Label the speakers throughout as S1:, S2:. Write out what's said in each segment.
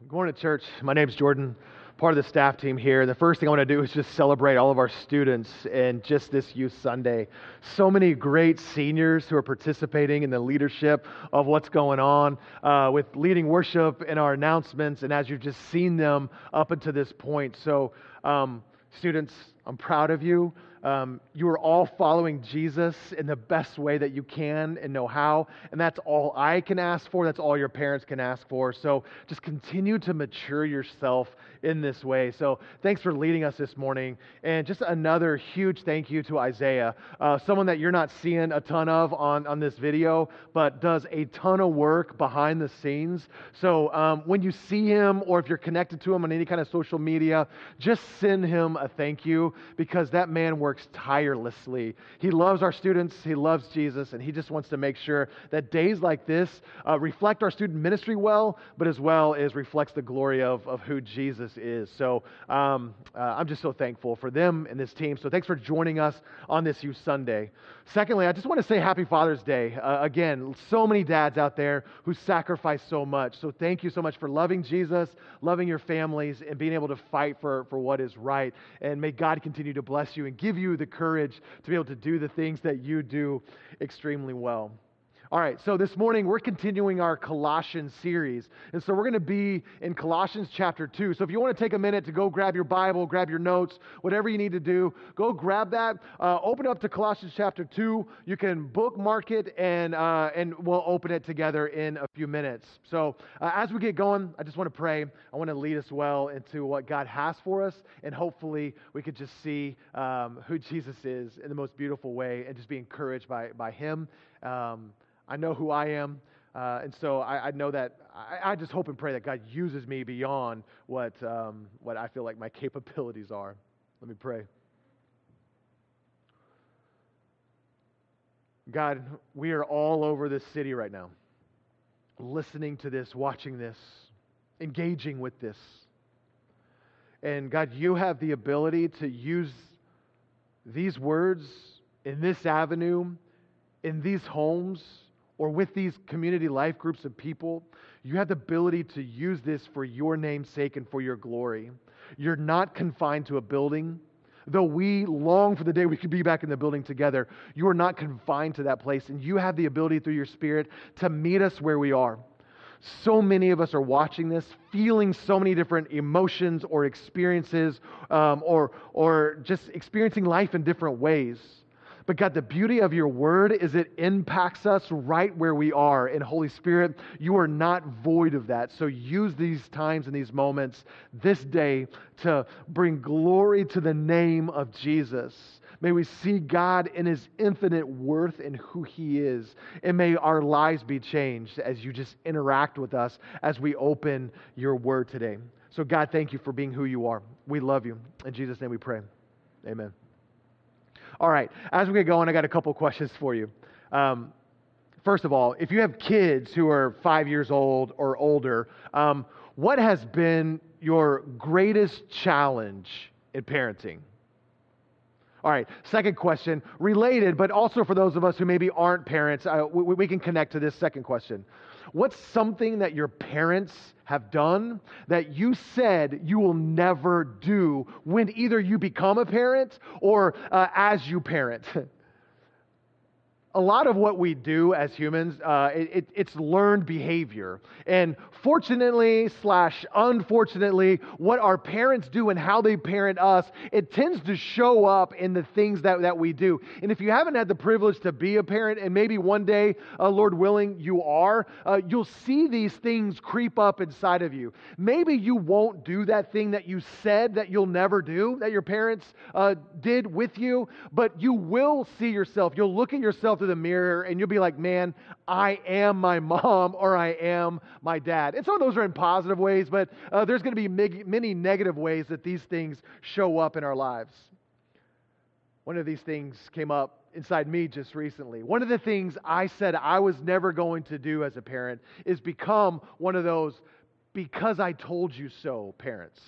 S1: Good morning, church. My name's Jordan, part of the staff team here. The first thing I want to do is just celebrate all of our students and just this Youth Sunday. So many great seniors who are participating in the leadership of what's going on uh, with leading worship and our announcements, and as you've just seen them up until this point. So, um, students, I'm proud of you. Um, you are all following Jesus in the best way that you can and know how. And that's all I can ask for. That's all your parents can ask for. So just continue to mature yourself in this way. So thanks for leading us this morning. And just another huge thank you to Isaiah, uh, someone that you're not seeing a ton of on, on this video, but does a ton of work behind the scenes. So um, when you see him or if you're connected to him on any kind of social media, just send him a thank you because that man works tirelessly. He loves our students, he loves Jesus, and he just wants to make sure that days like this uh, reflect our student ministry well, but as well as reflects the glory of, of who Jesus Jesus is. So um, uh, I'm just so thankful for them and this team. So thanks for joining us on this Youth Sunday. Secondly, I just want to say Happy Father's Day. Uh, again, so many dads out there who sacrifice so much. So thank you so much for loving Jesus, loving your families, and being able to fight for, for what is right. And may God continue to bless you and give you the courage to be able to do the things that you do extremely well. All right, so this morning we're continuing our Colossians series. And so we're going to be in Colossians chapter 2. So if you want to take a minute to go grab your Bible, grab your notes, whatever you need to do, go grab that. Uh, open up to Colossians chapter 2. You can bookmark it and, uh, and we'll open it together in a few minutes. So uh, as we get going, I just want to pray. I want to lead us well into what God has for us. And hopefully we could just see um, who Jesus is in the most beautiful way and just be encouraged by, by Him. Um, I know who I am. Uh, and so I, I know that I, I, just hope and pray that God uses me beyond what, um, what I feel like my capabilities are. Let me pray. God, we are all over this city right now, listening to this, watching this, engaging with this. And God, you have the ability to use these words in this avenue, in these homes or with these community life groups of people, you have the ability to use this for your name's sake and for your glory. You're not confined to a building. Though we long for the day we could be back in the building together, you are not confined to that place, and you have the ability through your Spirit to meet us where we are. So many of us are watching this, feeling so many different emotions or experiences, um, or, or just experiencing life in different ways. But God, the beauty of your word is it impacts us right where we are. And Holy Spirit, you are not void of that. So use these times and these moments this day to bring glory to the name of Jesus. May we see God in his infinite worth and who he is. And may our lives be changed as you just interact with us as we open your word today. So, God, thank you for being who you are. We love you. In Jesus' name we pray. Amen. All right, as we get going, I got a couple questions for you. Um, first of all, if you have kids who are five years old or older, um, what has been your greatest challenge in parenting? All right, second question, related, but also for those of us who maybe aren't parents, uh, we, we can connect to this second question. What's something that your parents have done that you said you will never do when either you become a parent or uh, as you parent? a lot of what we do as humans, uh, it, it's learned behavior. And fortunately slash unfortunately, what our parents do and how they parent us, it tends to show up in the things that, that we do. And if you haven't had the privilege to be a parent, and maybe one day, uh, Lord willing, you are, uh, you'll see these things creep up inside of you. Maybe you won't do that thing that you said that you'll never do, that your parents uh, did with you, but you will see yourself. You'll look at yourself to the mirror and you'll be like, man, I am my mom or I am my dad. And some of those are in positive ways, but uh, there's going to be many negative ways that these things show up in our lives. One of these things came up inside me just recently. One of the things I said I was never going to do as a parent is become one of those because I told you so parents.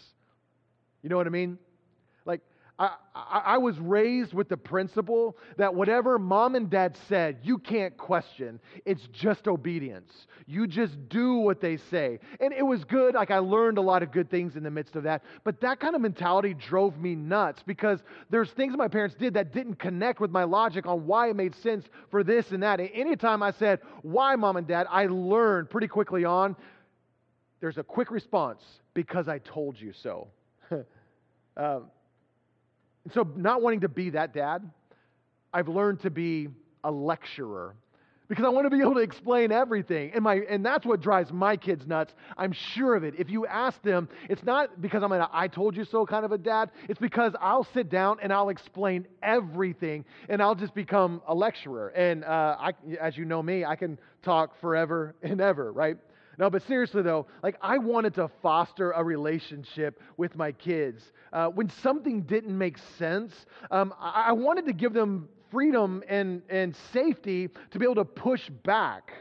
S1: You know what I mean? I, I, was raised with the principle that whatever mom and dad said, you can't question. It's just obedience. You just do what they say. And it was good. Like I learned a lot of good things in the midst of that. But that kind of mentality drove me nuts because there's things my parents did that didn't connect with my logic on why it made sense for this and that. And anytime I said, why mom and dad, I learned pretty quickly on there's a quick response because I told you so. um, so, not wanting to be that dad, I've learned to be a lecturer because I want to be able to explain everything. And, my, and that's what drives my kids nuts. I'm sure of it. If you ask them, it's not because I'm an I told you so kind of a dad. It's because I'll sit down and I'll explain everything and I'll just become a lecturer. And uh, I, as you know me, I can talk forever and ever, right? No, but seriously though, like I wanted to foster a relationship with my kids. Uh, when something didn't make sense, um, I-, I wanted to give them freedom and, and safety to be able to push back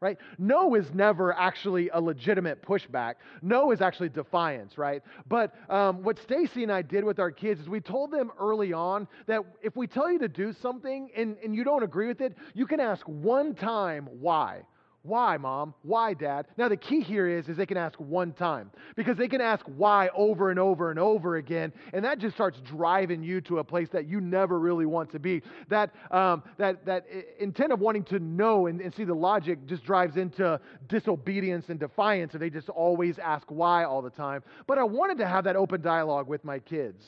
S1: right? No is never actually a legitimate pushback. No is actually defiance, right? But um, what Stacy and I did with our kids is we told them early on that if we tell you to do something and, and you don't agree with it, you can ask one time why. Why, mom? Why, dad? Now, the key here is, is they can ask one time because they can ask why over and over and over again, and that just starts driving you to a place that you never really want to be. That, um, that, that intent of wanting to know and, and see the logic just drives into disobedience and defiance if they just always ask why all the time. But I wanted to have that open dialogue with my kids.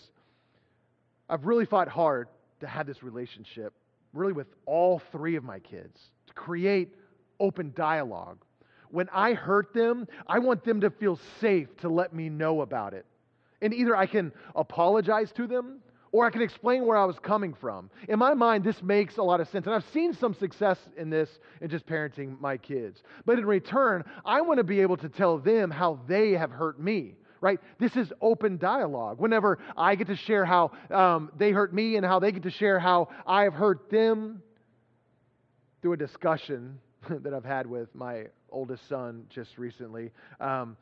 S1: I've really fought hard to have this relationship, really with all three of my kids, to create open dialogue. When I hurt them, I want them to feel safe to let me know about it. And either I can apologize to them or I can explain where I was coming from. In my mind, this makes a lot of sense. And I've seen some success in this in just parenting my kids. But in return, I want to be able to tell them how they have hurt me. Right? This is open dialogue. Whenever I get to share how um, they hurt me and how they get to share how I have hurt them through a discussion, that I've had with my oldest son just recently, um,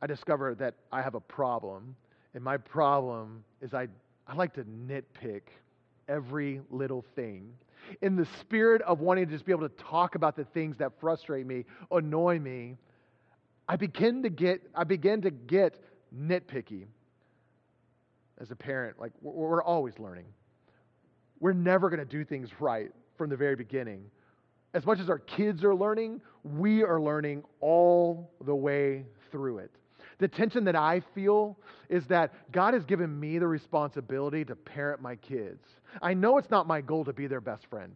S1: I discovered that I have a problem. And my problem is I, I like to nitpick every little thing. In the spirit of wanting to just be able to talk about the things that frustrate me, annoy me, I begin to get, I begin to get nitpicky as a parent. Like, we're always learning. We're never going to do things right from the very beginning as much as our kids are learning, we are learning all the way through it. The tension that I feel is that God has given me the responsibility to parent my kids. I know it's not my goal to be their best friend.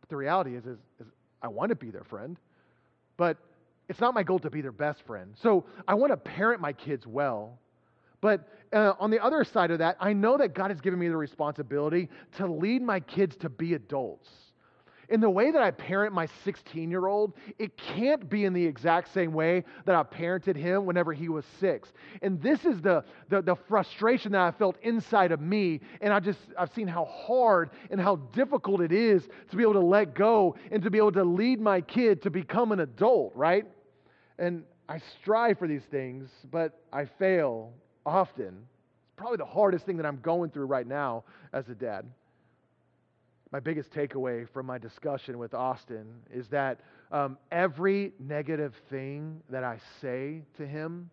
S1: But the reality is, is, is I want to be their friend, but it's not my goal to be their best friend. So I want to parent my kids well. But uh, on the other side of that, I know that God has given me the responsibility to lead my kids to be adults in the way that I parent my 16 year old, it can't be in the exact same way that I parented him whenever he was six. And this is the, the, the frustration that I felt inside of me. And I just, I've seen how hard and how difficult it is to be able to let go and to be able to lead my kid to become an adult, right? And I strive for these things, but I fail often. It's probably the hardest thing that I'm going through right now as a dad my biggest takeaway from my discussion with Austin is that um, every negative thing that I say to him,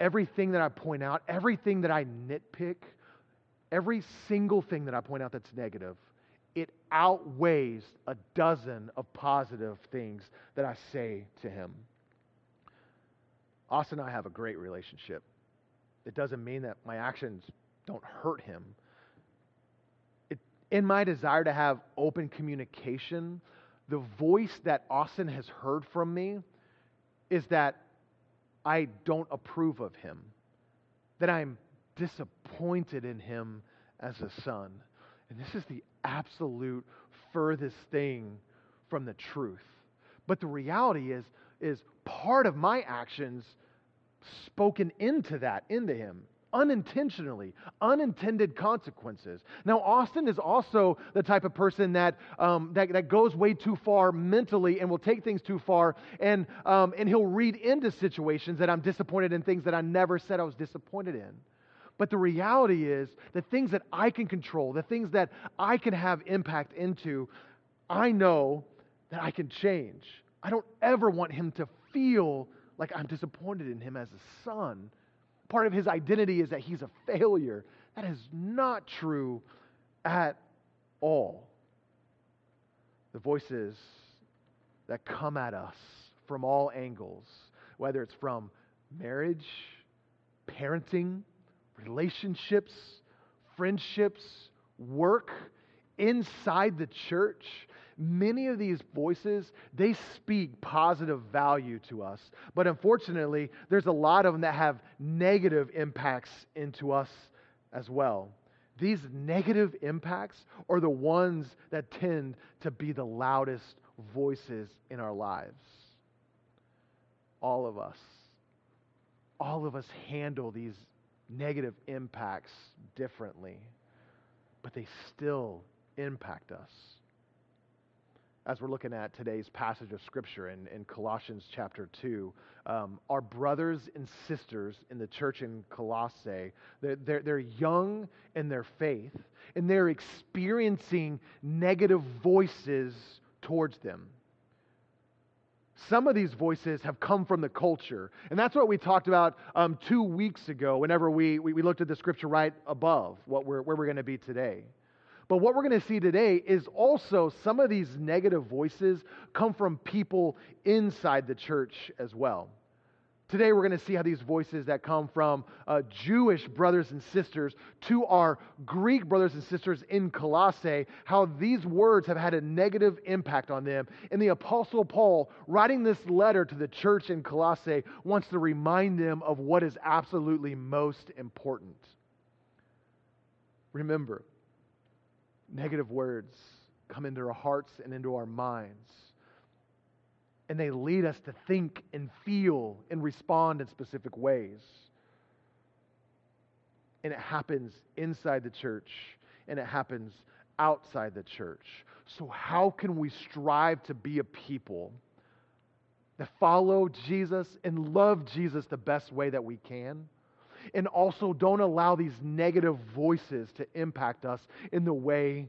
S1: everything that I point out, everything that I nitpick, every single thing that I point out that's negative, it outweighs a dozen of positive things that I say to him. Austin and I have a great relationship. It doesn't mean that my actions don't hurt him in my desire to have open communication, the voice that Austin has heard from me is that I don't approve of him, that I'm disappointed in him as a son. And this is the absolute furthest thing from the truth. But the reality is, is part of my actions spoken into that, into him unintentionally, unintended consequences. Now, Austin is also the type of person that, um, that, that, goes way too far mentally and will take things too far, and, um, and he'll read into situations that I'm disappointed in things that I never said I was disappointed in. But the reality is, the things that I can control, the things that I can have impact into, I know that I can change. I don't ever want him to feel like I'm disappointed in him as a son. Part of his identity is that he's a failure. That is not true at all. The voices that come at us from all angles, whether it's from marriage, parenting, relationships, friendships, work, inside the church, many of these voices they speak positive value to us. But unfortunately there's a lot of them that have negative impacts into us as well. These negative impacts are the ones that tend to be the loudest voices in our lives. All of us. All of us handle these negative impacts differently, but they still impact us. As we're looking at today's passage of Scripture in, in Colossians chapter 2, um, our brothers and sisters in the church in Colossae, they're, they're, they're young in their faith, and they're experiencing negative voices towards them some of these voices have come from the culture. And that's what we talked about um, two weeks ago whenever we, we, we, looked at the scripture right above what we're, where we're going to be today. But what we're going to see today is also some of these negative voices come from people inside the church as well. Today, we're going to see how these voices that come from uh, Jewish brothers and sisters to our Greek brothers and sisters in Colossae, how these words have had a negative impact on them. And the Apostle Paul, writing this letter to the church in Colossae, wants to remind them of what is absolutely most important. Remember, negative words come into our hearts and into our minds and they lead us to think and feel and respond in specific ways. And it happens inside the church and it happens outside the church. So, how can we strive to be a people that follow Jesus and love Jesus the best way that we can? And also don't allow these negative voices to impact us in the way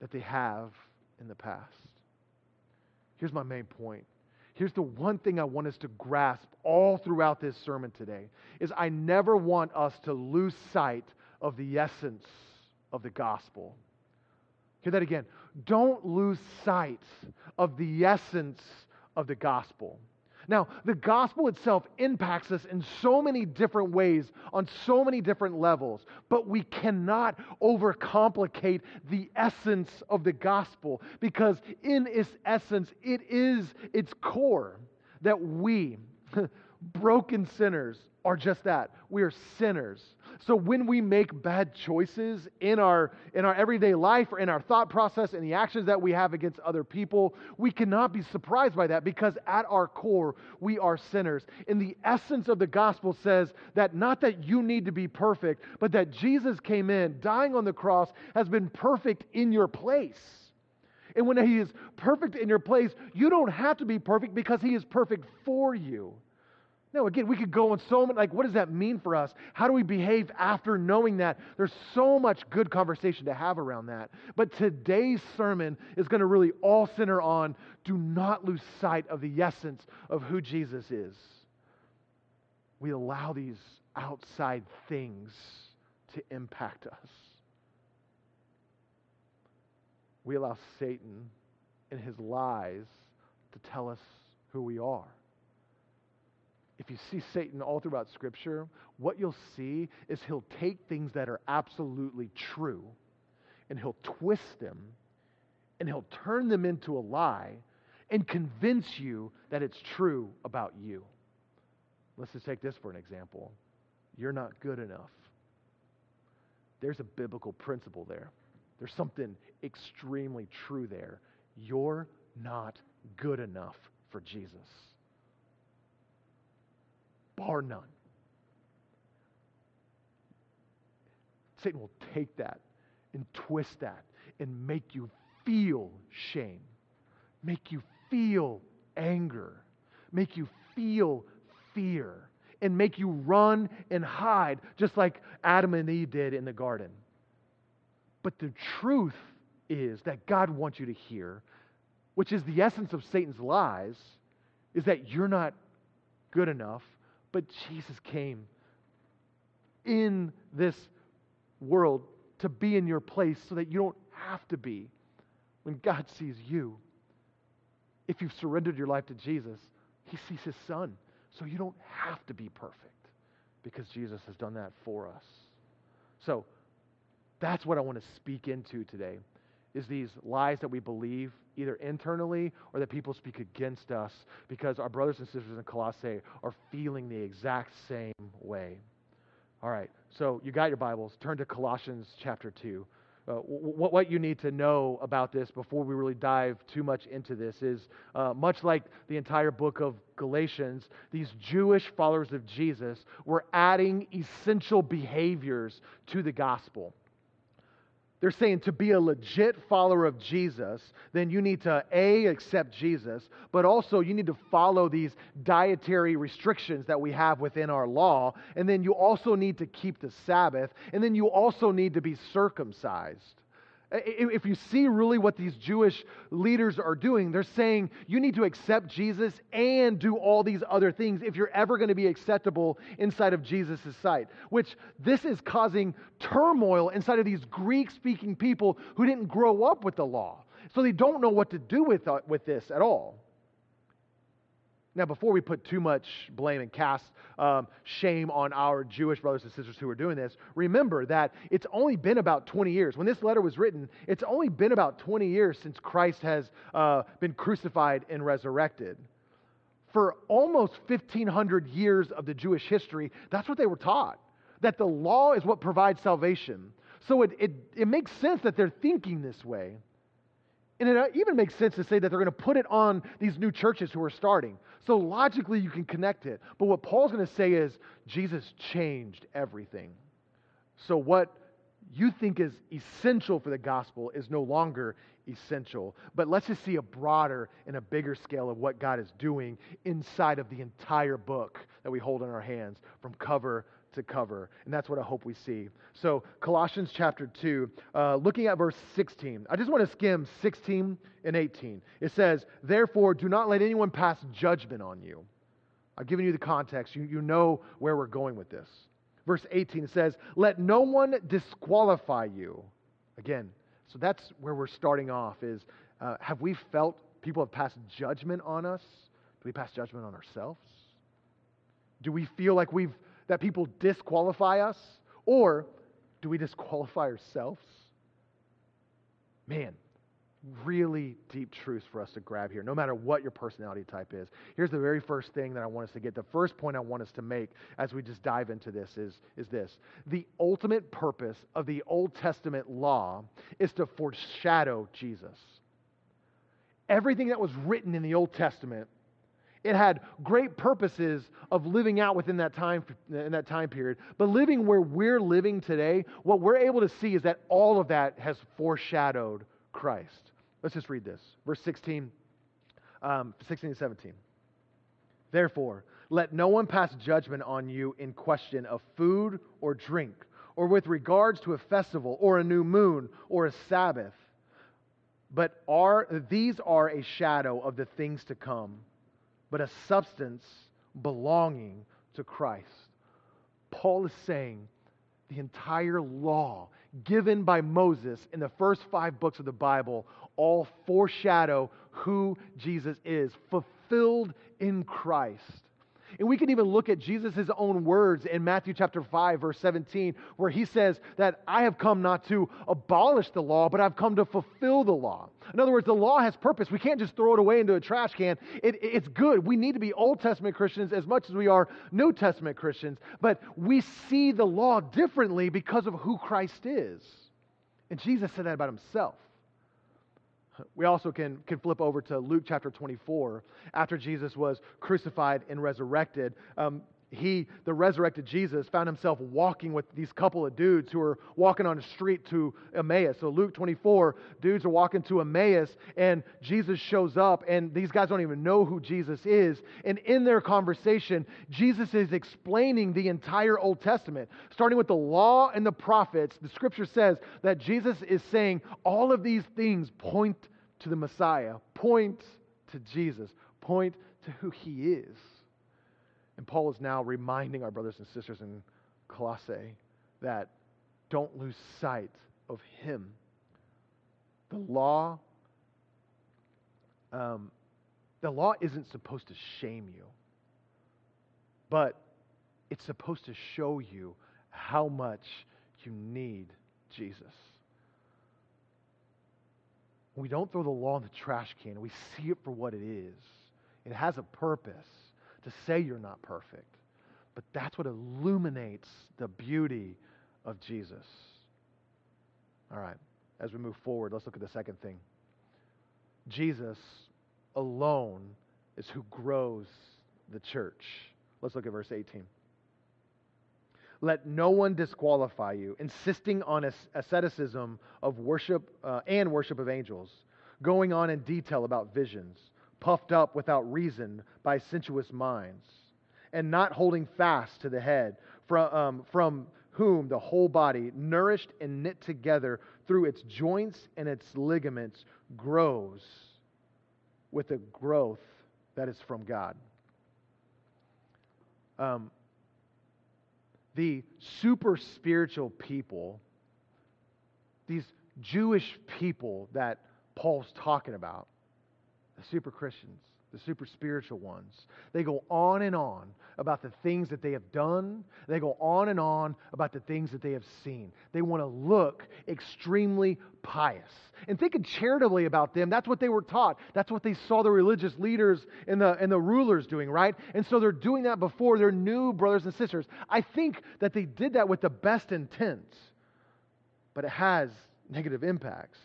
S1: that they have in the past. Here's my main point. Here's the one thing I want us to grasp all throughout this sermon today is I never want us to lose sight of the essence of the gospel. Hear that again. Don't lose sight of the essence of the gospel. Now, the gospel itself impacts us in so many different ways, on so many different levels, but we cannot overcomplicate the essence of the gospel because, in its essence, it is its core that we, broken sinners, are just that. We are sinners. So when we make bad choices in our in our everyday life or in our thought process and the actions that we have against other people, we cannot be surprised by that because at our core we are sinners. And the essence of the gospel says that not that you need to be perfect, but that Jesus came in, dying on the cross, has been perfect in your place. And when he is perfect in your place, you don't have to be perfect because he is perfect for you. No, again, we could go on so many, like, what does that mean for us? How do we behave after knowing that? There's so much good conversation to have around that. But today's sermon is going to really all center on do not lose sight of the essence of who Jesus is. We allow these outside things to impact us. We allow Satan and his lies to tell us who we are if you see Satan all throughout Scripture, what you'll see is he'll take things that are absolutely true and he'll twist them and he'll turn them into a lie and convince you that it's true about you. Let's just take this for an example. You're not good enough. There's a biblical principle there. There's something extremely true there. You're not good enough for Jesus bar none. Satan will take that and twist that and make you feel shame, make you feel anger, make you feel fear. and make you run and hide, just like Adam and Eve did in the garden. But the truth is that God wants you to hear, which is the essence of Satan's lies, is that you're not good enough, but Jesus came in this world to be in your place so that you don't have to be when God sees you. If you've surrendered your life to Jesus, He sees His Son. So you don't have to be perfect because Jesus has done that for us. So that's what I want to speak into today is these lies that we believe either internally or that people speak against us because our brothers and sisters in Colossae are feeling the exact same way. All right, so you got your Bibles. Turn to Colossians chapter 2. Uh, what, what you need to know about this before we really dive too much into this is uh, much like the entire book of Galatians, these Jewish followers of Jesus were adding essential behaviors to the gospel. They're saying to be a legit follower of Jesus, then you need to A, accept Jesus, but also you need to follow these dietary restrictions that we have within our law. And then you also need to keep the Sabbath. And then you also need to be circumcised. If you see really what these Jewish leaders are doing, they're saying you need to accept Jesus and do all these other things if you're ever going to be acceptable inside of Jesus' sight. Which this is causing turmoil inside of these Greek speaking people who didn't grow up with the law. So they don't know what to do with, uh, with this at all. Now, before we put too much blame and cast um, shame on our Jewish brothers and sisters who are doing this, remember that it's only been about 20 years. When this letter was written, it's only been about 20 years since Christ has uh, been crucified and resurrected. For almost 1,500 years of the Jewish history, that's what they were taught that the law is what provides salvation. So it, it, it makes sense that they're thinking this way. And it uh, even makes sense to say that they're going to put it on these new churches who are starting. So logically, you can connect it. But what Paul's going to say is Jesus changed everything. So what you think is essential for the gospel is no longer essential. But let's just see a broader and a bigger scale of what God is doing inside of the entire book that we hold in our hands from cover to cover. And that's what I hope we see. So, Colossians chapter 2, uh, looking at verse 16. I just want to skim 16 and 18. It says, Therefore, do not let anyone pass judgment on you. I've given you the context. You, you know where we're going with this. Verse 18 says, Let no one disqualify you. Again, so that's where we're starting off is uh, have we felt people have passed judgment on us? Do we pass judgment on ourselves? Do we feel like we've that people disqualify us? Or do we disqualify ourselves? Man, really deep truths for us to grab here, no matter what your personality type is. Here's the very first thing that I want us to get. The first point I want us to make as we just dive into this is, is this the ultimate purpose of the Old Testament law is to foreshadow Jesus. Everything that was written in the Old Testament it had great purposes of living out within that time in that time period. But living where we're living today, what we're able to see is that all of that has foreshadowed Christ. Let's just read this. Verse 16, um, 16 and 17. Therefore, let no one pass judgment on you in question of food or drink, or with regards to a festival, or a new moon, or a Sabbath. But are, these are a shadow of the things to come but a substance belonging to Christ. Paul is saying the entire law given by Moses in the first five books of the Bible all foreshadow who Jesus is, fulfilled in Christ. And we can even look at Jesus' own words in Matthew chapter 5, verse 17, where he says that I have come not to abolish the law, but I've come to fulfill the law. In other words, the law has purpose. We can't just throw it away into a trash can. It, it's good. We need to be Old Testament Christians as much as we are New Testament Christians, but we see the law differently because of who Christ is. And Jesus said that about himself. We also can, can flip over to Luke chapter 24. After Jesus was crucified and resurrected, um, he, the resurrected Jesus, found himself walking with these couple of dudes who were walking on the street to Emmaus. So, Luke 24, dudes are walking to Emmaus, and Jesus shows up, and these guys don't even know who Jesus is. And in their conversation, Jesus is explaining the entire Old Testament, starting with the law and the prophets. The scripture says that Jesus is saying all of these things point to the Messiah, point to Jesus, point to who he is. And Paul is now reminding our brothers and sisters in Colossae that don't lose sight of him. The law, um, the law isn't supposed to shame you, but it's supposed to show you how much you need Jesus. We don't throw the law in the trash can. We see it for what it is. It has a purpose to say you're not perfect. But that's what illuminates the beauty of Jesus. All right, as we move forward, let's look at the second thing. Jesus alone is who grows the church. Let's look at verse 18. Let no one disqualify you, insisting on asceticism of worship uh, and worship of angels, going on in detail about visions puffed up without reason by sensuous minds, and not holding fast to the head, from, um, from whom the whole body, nourished and knit together through its joints and its ligaments, grows with a growth that is from God. Um, the super spiritual people, these Jewish people that Paul's talking about, the super Christians, the super spiritual ones. They go on and on about the things that they have done. They go on and on about the things that they have seen. They want to look extremely pious. And thinking charitably about them, that's what they were taught. That's what they saw the religious leaders and the, and the rulers doing, right? And so they're doing that before their new brothers and sisters. I think that they did that with the best intent, but it has negative impacts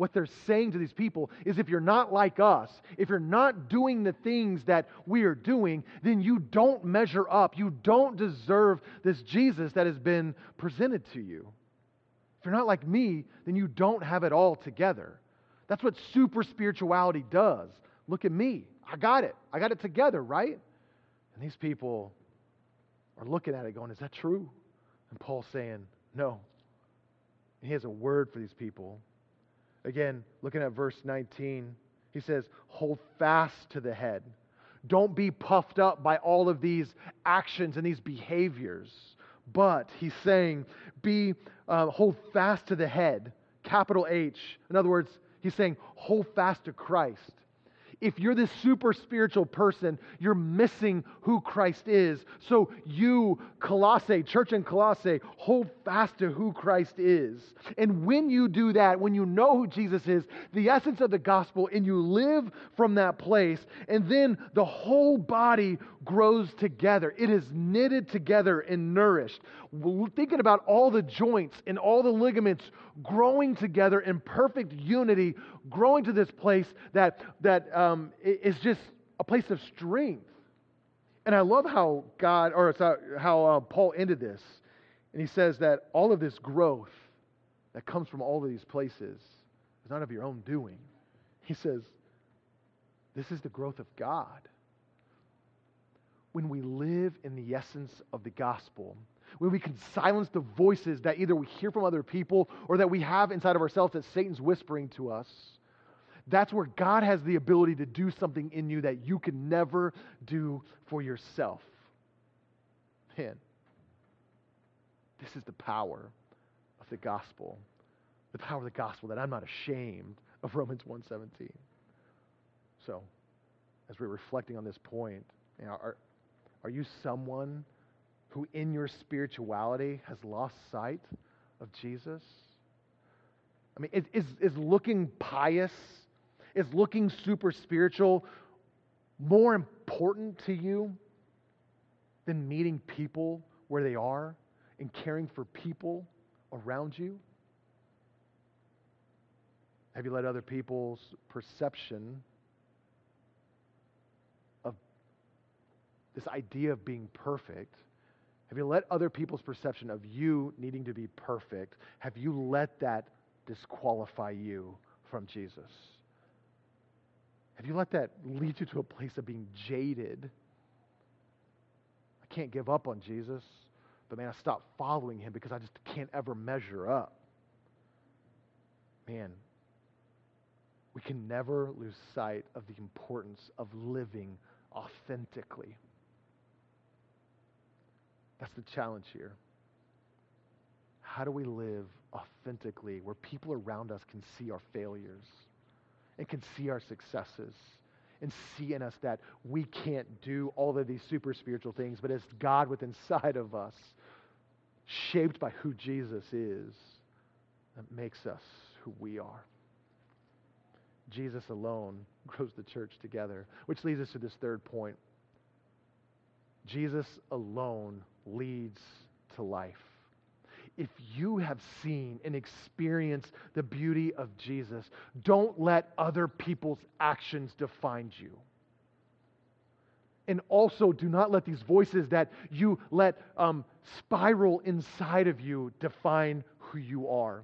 S1: what they're saying to these people is if you're not like us, if you're not doing the things that we are doing, then you don't measure up. You don't deserve this Jesus that has been presented to you. If you're not like me, then you don't have it all together. That's what super spirituality does. Look at me. I got it. I got it together, right? And these people are looking at it going, Is that true? And Paul's saying, No. And he has a word for these people. Again, looking at verse 19, he says, Hold fast to the head. Don't be puffed up by all of these actions and these behaviors. But he's saying, be uh, hold fast to the head, capital H. In other words, he's saying, hold fast to Christ if you're this super spiritual person, you're missing who Christ is. So you, Colossae, church in Colossae, hold fast to who Christ is. And when you do that, when you know who Jesus is, the essence of the gospel, and you live from that place, and then the whole body grows together. It is knitted together and nourished. Thinking about all the joints and all the ligaments growing together in perfect unity, growing to this place that, that um, is just a place of strength. And I love how God, or how uh, Paul ended this. And he says that all of this growth that comes from all of these places is not of your own doing. He says, this is the growth of God. When we live in the essence of the gospel, when we can silence the voices that either we hear from other people or that we have inside of ourselves that Satan's whispering to us, that's where God has the ability to do something in you that you can never do for yourself. Man, this is the power of the gospel. The power of the gospel that I'm not ashamed of Romans 1:17. So, as we're reflecting on this point, you know, are, are you someone who in your spirituality has lost sight of Jesus? I mean, is, is looking pious, is looking super spiritual more important to you than meeting people where they are and caring for people around you? Have you let other people's perception of this idea of being perfect? Have you let other people's perception of you needing to be perfect, have you let that disqualify you from Jesus? Have you let that lead you to a place of being jaded? I can't give up on Jesus, but man, I stopped following him because I just can't ever measure up. Man, we can never lose sight of the importance of living authentically. That's the challenge here. How do we live authentically where people around us can see our failures and can see our successes and see in us that we can't do all of these super spiritual things, but it's God within inside of us, shaped by who Jesus is, that makes us who we are. Jesus alone grows the church together, which leads us to this third point. Jesus alone leads to life. If you have seen and experienced the beauty of Jesus, don't let other people's actions define you. And also, do not let these voices that you let um, spiral inside of you define who you are.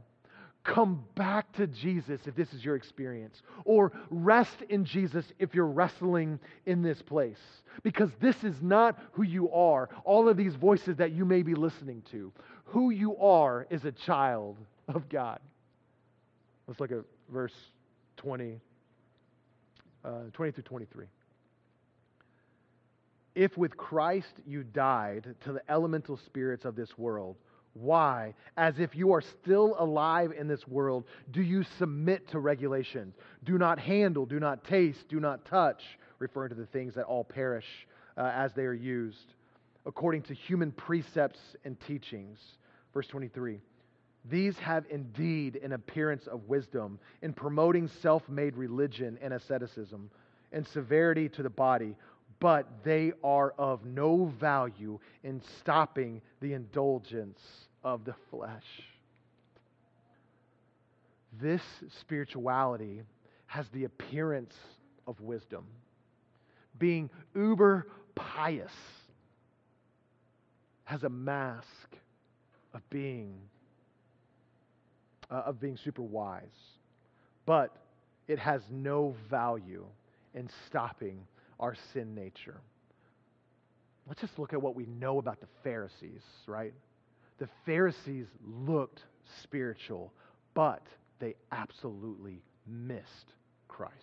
S1: Come back to Jesus if this is your experience, or rest in Jesus if you're wrestling in this place. Because this is not who you are, all of these voices that you may be listening to. Who you are is a child of God. Let's look at verse 20, uh, 20 through 23. If with Christ you died to the elemental spirits of this world, why, as if you are still alive in this world, do you submit to regulations? Do not handle, do not taste, do not touch, referring to the things that all perish uh, as they are used, according to human precepts and teachings. Verse 23 These have indeed an appearance of wisdom in promoting self made religion and asceticism and severity to the body but they are of no value in stopping the indulgence of the flesh. This spirituality has the appearance of wisdom, being uber pious has a mask of being uh, of being super wise but it has no value in stopping our sin nature. Let's just look at what we know about the Pharisees, right? The Pharisees looked spiritual, but they absolutely missed Christ.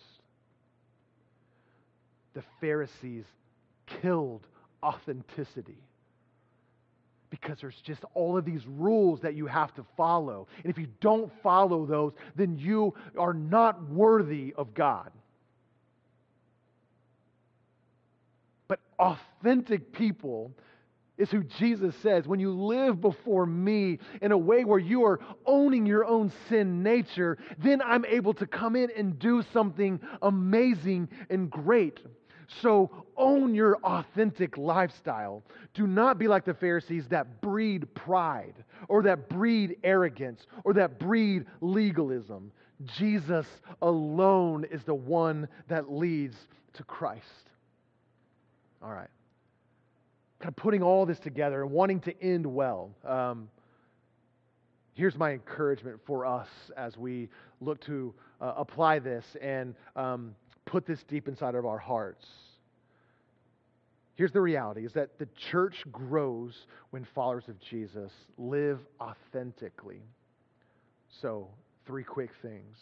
S1: The Pharisees killed authenticity because there's just all of these rules that you have to follow. And if you don't follow those, then you are not worthy of God. But authentic people is who Jesus says when you live before me in a way where you are owning your own sin nature, then I'm able to come in and do something amazing and great. So own your authentic lifestyle. Do not be like the Pharisees that breed pride or that breed arrogance or that breed legalism. Jesus alone is the one that leads to Christ. All right. Kind of putting all this together and wanting to end well. Um, here's my encouragement for us as we look to uh, apply this and um, put this deep inside of our hearts. Here's the reality is that the church grows when followers of Jesus live authentically. So, three quick things.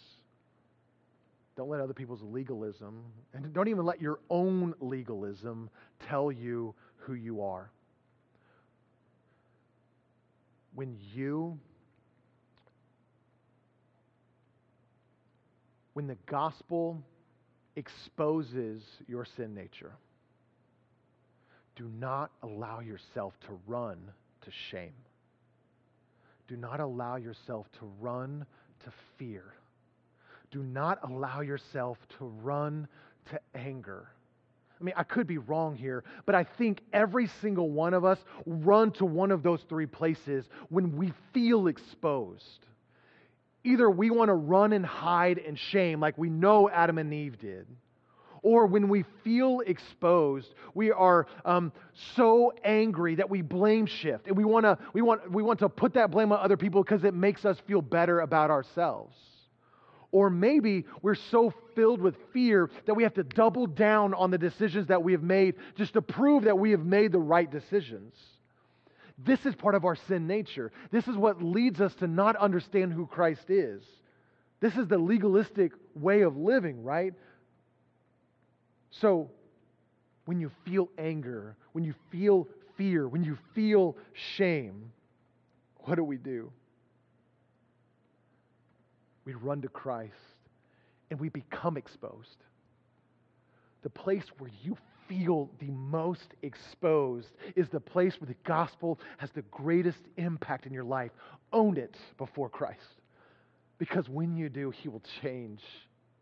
S1: Don't let other people's legalism, and don't even let your own legalism tell you who you are. When you, when the gospel exposes your sin nature, do not allow yourself to run to shame. Do not allow yourself to run to fear do not allow yourself to run to anger. I mean, I could be wrong here, but I think every single one of us run to one of those three places when we feel exposed. Either we want to run and hide in shame, like we know Adam and Eve did, Or when we feel exposed, we are um, so angry that we blame shift. And we, wanna, we, want, we want to put that blame on other people because it makes us feel better about ourselves. Or maybe we're so filled with fear that we have to double down on the decisions that we have made just to prove that we have made the right decisions. This is part of our sin nature. This is what leads us to not understand who Christ is. This is the legalistic way of living, right? So, when you feel anger, when you feel fear, when you feel shame, what do we do? We run to Christ and we become exposed. The place where you feel the most exposed is the place where the gospel has the greatest impact in your life. Own it before Christ. Because when you do, he will change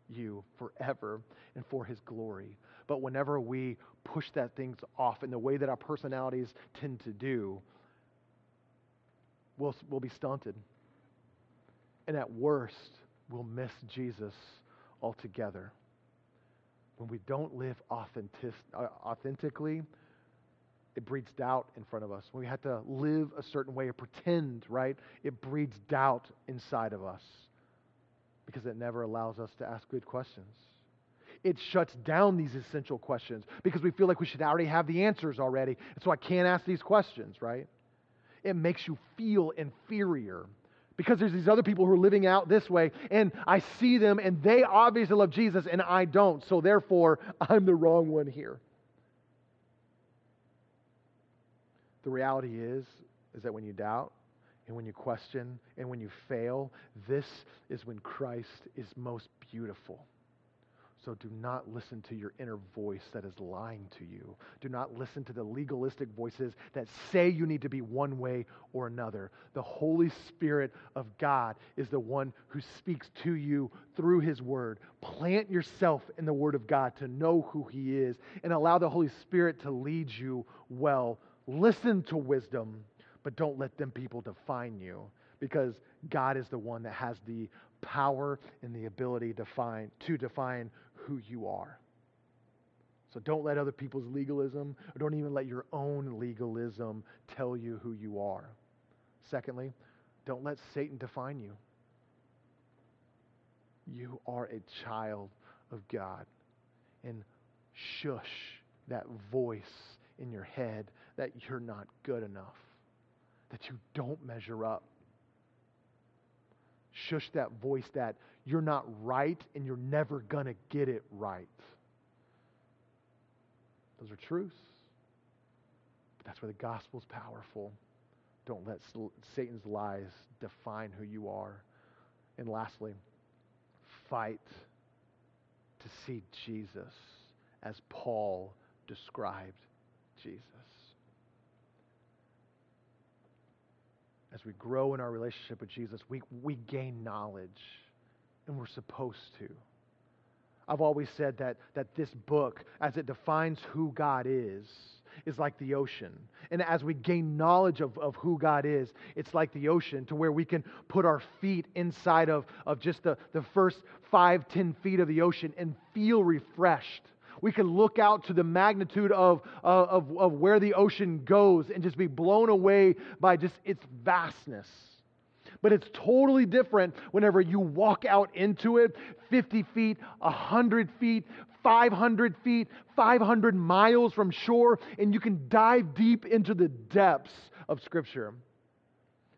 S1: you forever and for his glory. But whenever we push that things off in the way that our personalities tend to do, we'll, we'll be stunted. And at worst, we'll miss Jesus altogether when we don't live authentic, uh, authentically, it breeds doubt in front of us. When we have to live a certain way or pretend, right, it breeds doubt inside of us because it never allows us to ask good questions. It shuts down these essential questions because we feel like we should already have the answers already. And so I can't ask these questions, right? It makes you feel inferior because there's these other people who are living out this way, and I see them, and they obviously love Jesus, and I don't. So therefore, I'm the wrong one here. The reality is, is that when you doubt, and when you question, and when you fail, this is when Christ is most beautiful. So do not listen to your inner voice that is lying to you. Do not listen to the legalistic voices that say you need to be one way or another. The Holy Spirit of God is the one who speaks to you through His Word. Plant yourself in the Word of God to know who He is and allow the Holy Spirit to lead you well. Listen to wisdom, but don't let them people define you because God is the one that has the power and the ability to, find, to define who you are. So don't let other people's legalism, or don't even let your own legalism tell you who you are. Secondly, don't let Satan define you. You are a child of God. And shush that voice in your head that you're not good enough, that you don't measure up. Shush that voice that you're not right and you're never going to get it right. Those are truths. But that's where the gospel's powerful. Don't let Satan's lies define who you are. And lastly, fight to see Jesus as Paul described Jesus. As we grow in our relationship with Jesus, we, we gain knowledge and we're supposed to. I've always said that, that this book, as it defines who God is, is like the ocean. And as we gain knowledge of, of who God is, it's like the ocean to where we can put our feet inside of, of just the, the first five, ten feet of the ocean and feel refreshed. We can look out to the magnitude of, of, of where the ocean goes and just be blown away by just its vastness. But it's totally different whenever you walk out into it 50 feet, 100 feet, 500 feet, 500 miles from shore, and you can dive deep into the depths of Scripture.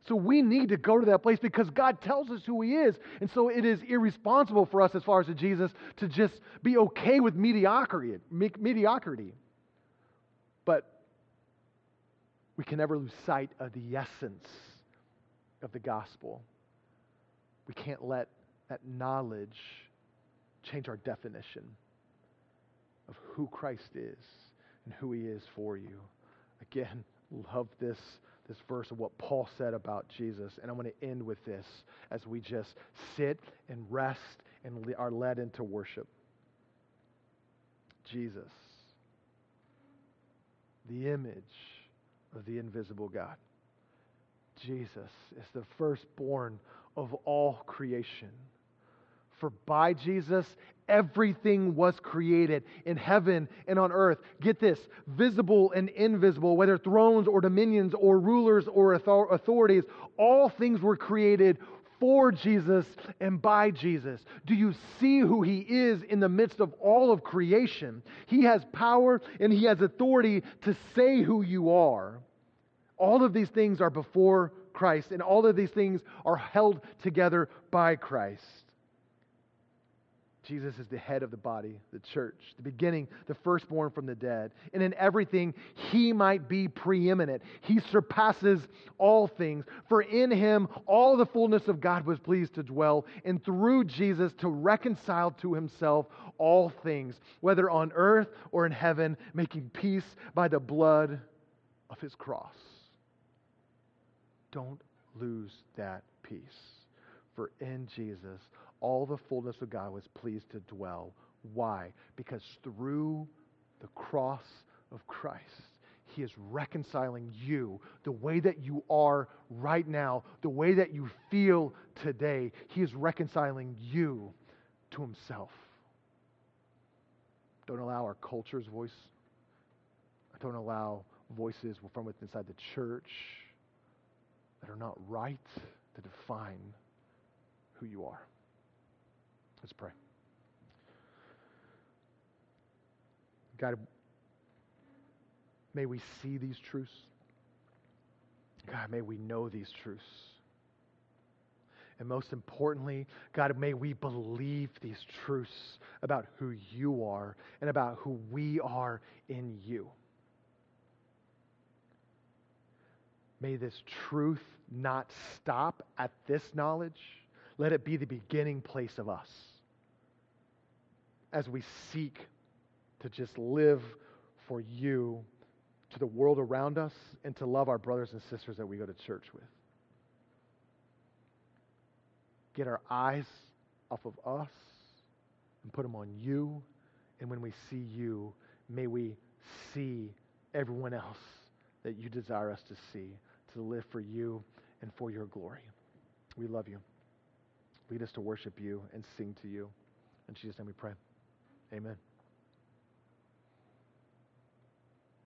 S1: So we need to go to that place because God tells us who He is. And so it is irresponsible for us, as far as to Jesus, to just be okay with mediocrity. mediocrity. But we can never lose sight of the essence of the gospel. We can't let that knowledge change our definition of who Christ is and who he is for you. Again, love this, this verse of what Paul said about Jesus. And I'm going to end with this as we just sit and rest and are led into worship. Jesus, the image of the invisible God. Jesus is the firstborn of all creation. For by Jesus, everything was created in heaven and on earth. Get this visible and invisible, whether thrones or dominions or rulers or authorities, all things were created for Jesus and by Jesus? Do you see who he is in the midst of all of creation? He has power and he has authority to say who you are. All of these things are before Christ, and all of these things are held together by Christ. Jesus is the head of the body, the church, the beginning, the firstborn from the dead. And in everything, he might be preeminent. He surpasses all things. For in him, all the fullness of God was pleased to dwell, and through Jesus to reconcile to himself all things, whether on earth or in heaven, making peace by the blood of his cross. Don't lose that peace. For in Jesus, all the fullness of God was pleased to dwell. Why? Because through the cross of Christ, He is reconciling you, the way that you are right now, the way that you feel today. He is reconciling you to Himself. Don't allow our culture's voice, don't allow voices from within inside the church that are not right to define who you are. Let's pray. God, may we see these truths. God, may we know these truths. And most importantly, God, may we believe these truths about who you are and about who we are in you. May this truth not stop at this knowledge. Let it be the beginning place of us as we seek to just live for you to the world around us and to love our brothers and sisters that we go to church with. Get our eyes off of us and put them on you. And when we see you, may we see everyone else that you desire us to see, to live for you and for your glory. We love you. Lead us to worship you and sing to you. In Jesus' name we pray. Amen.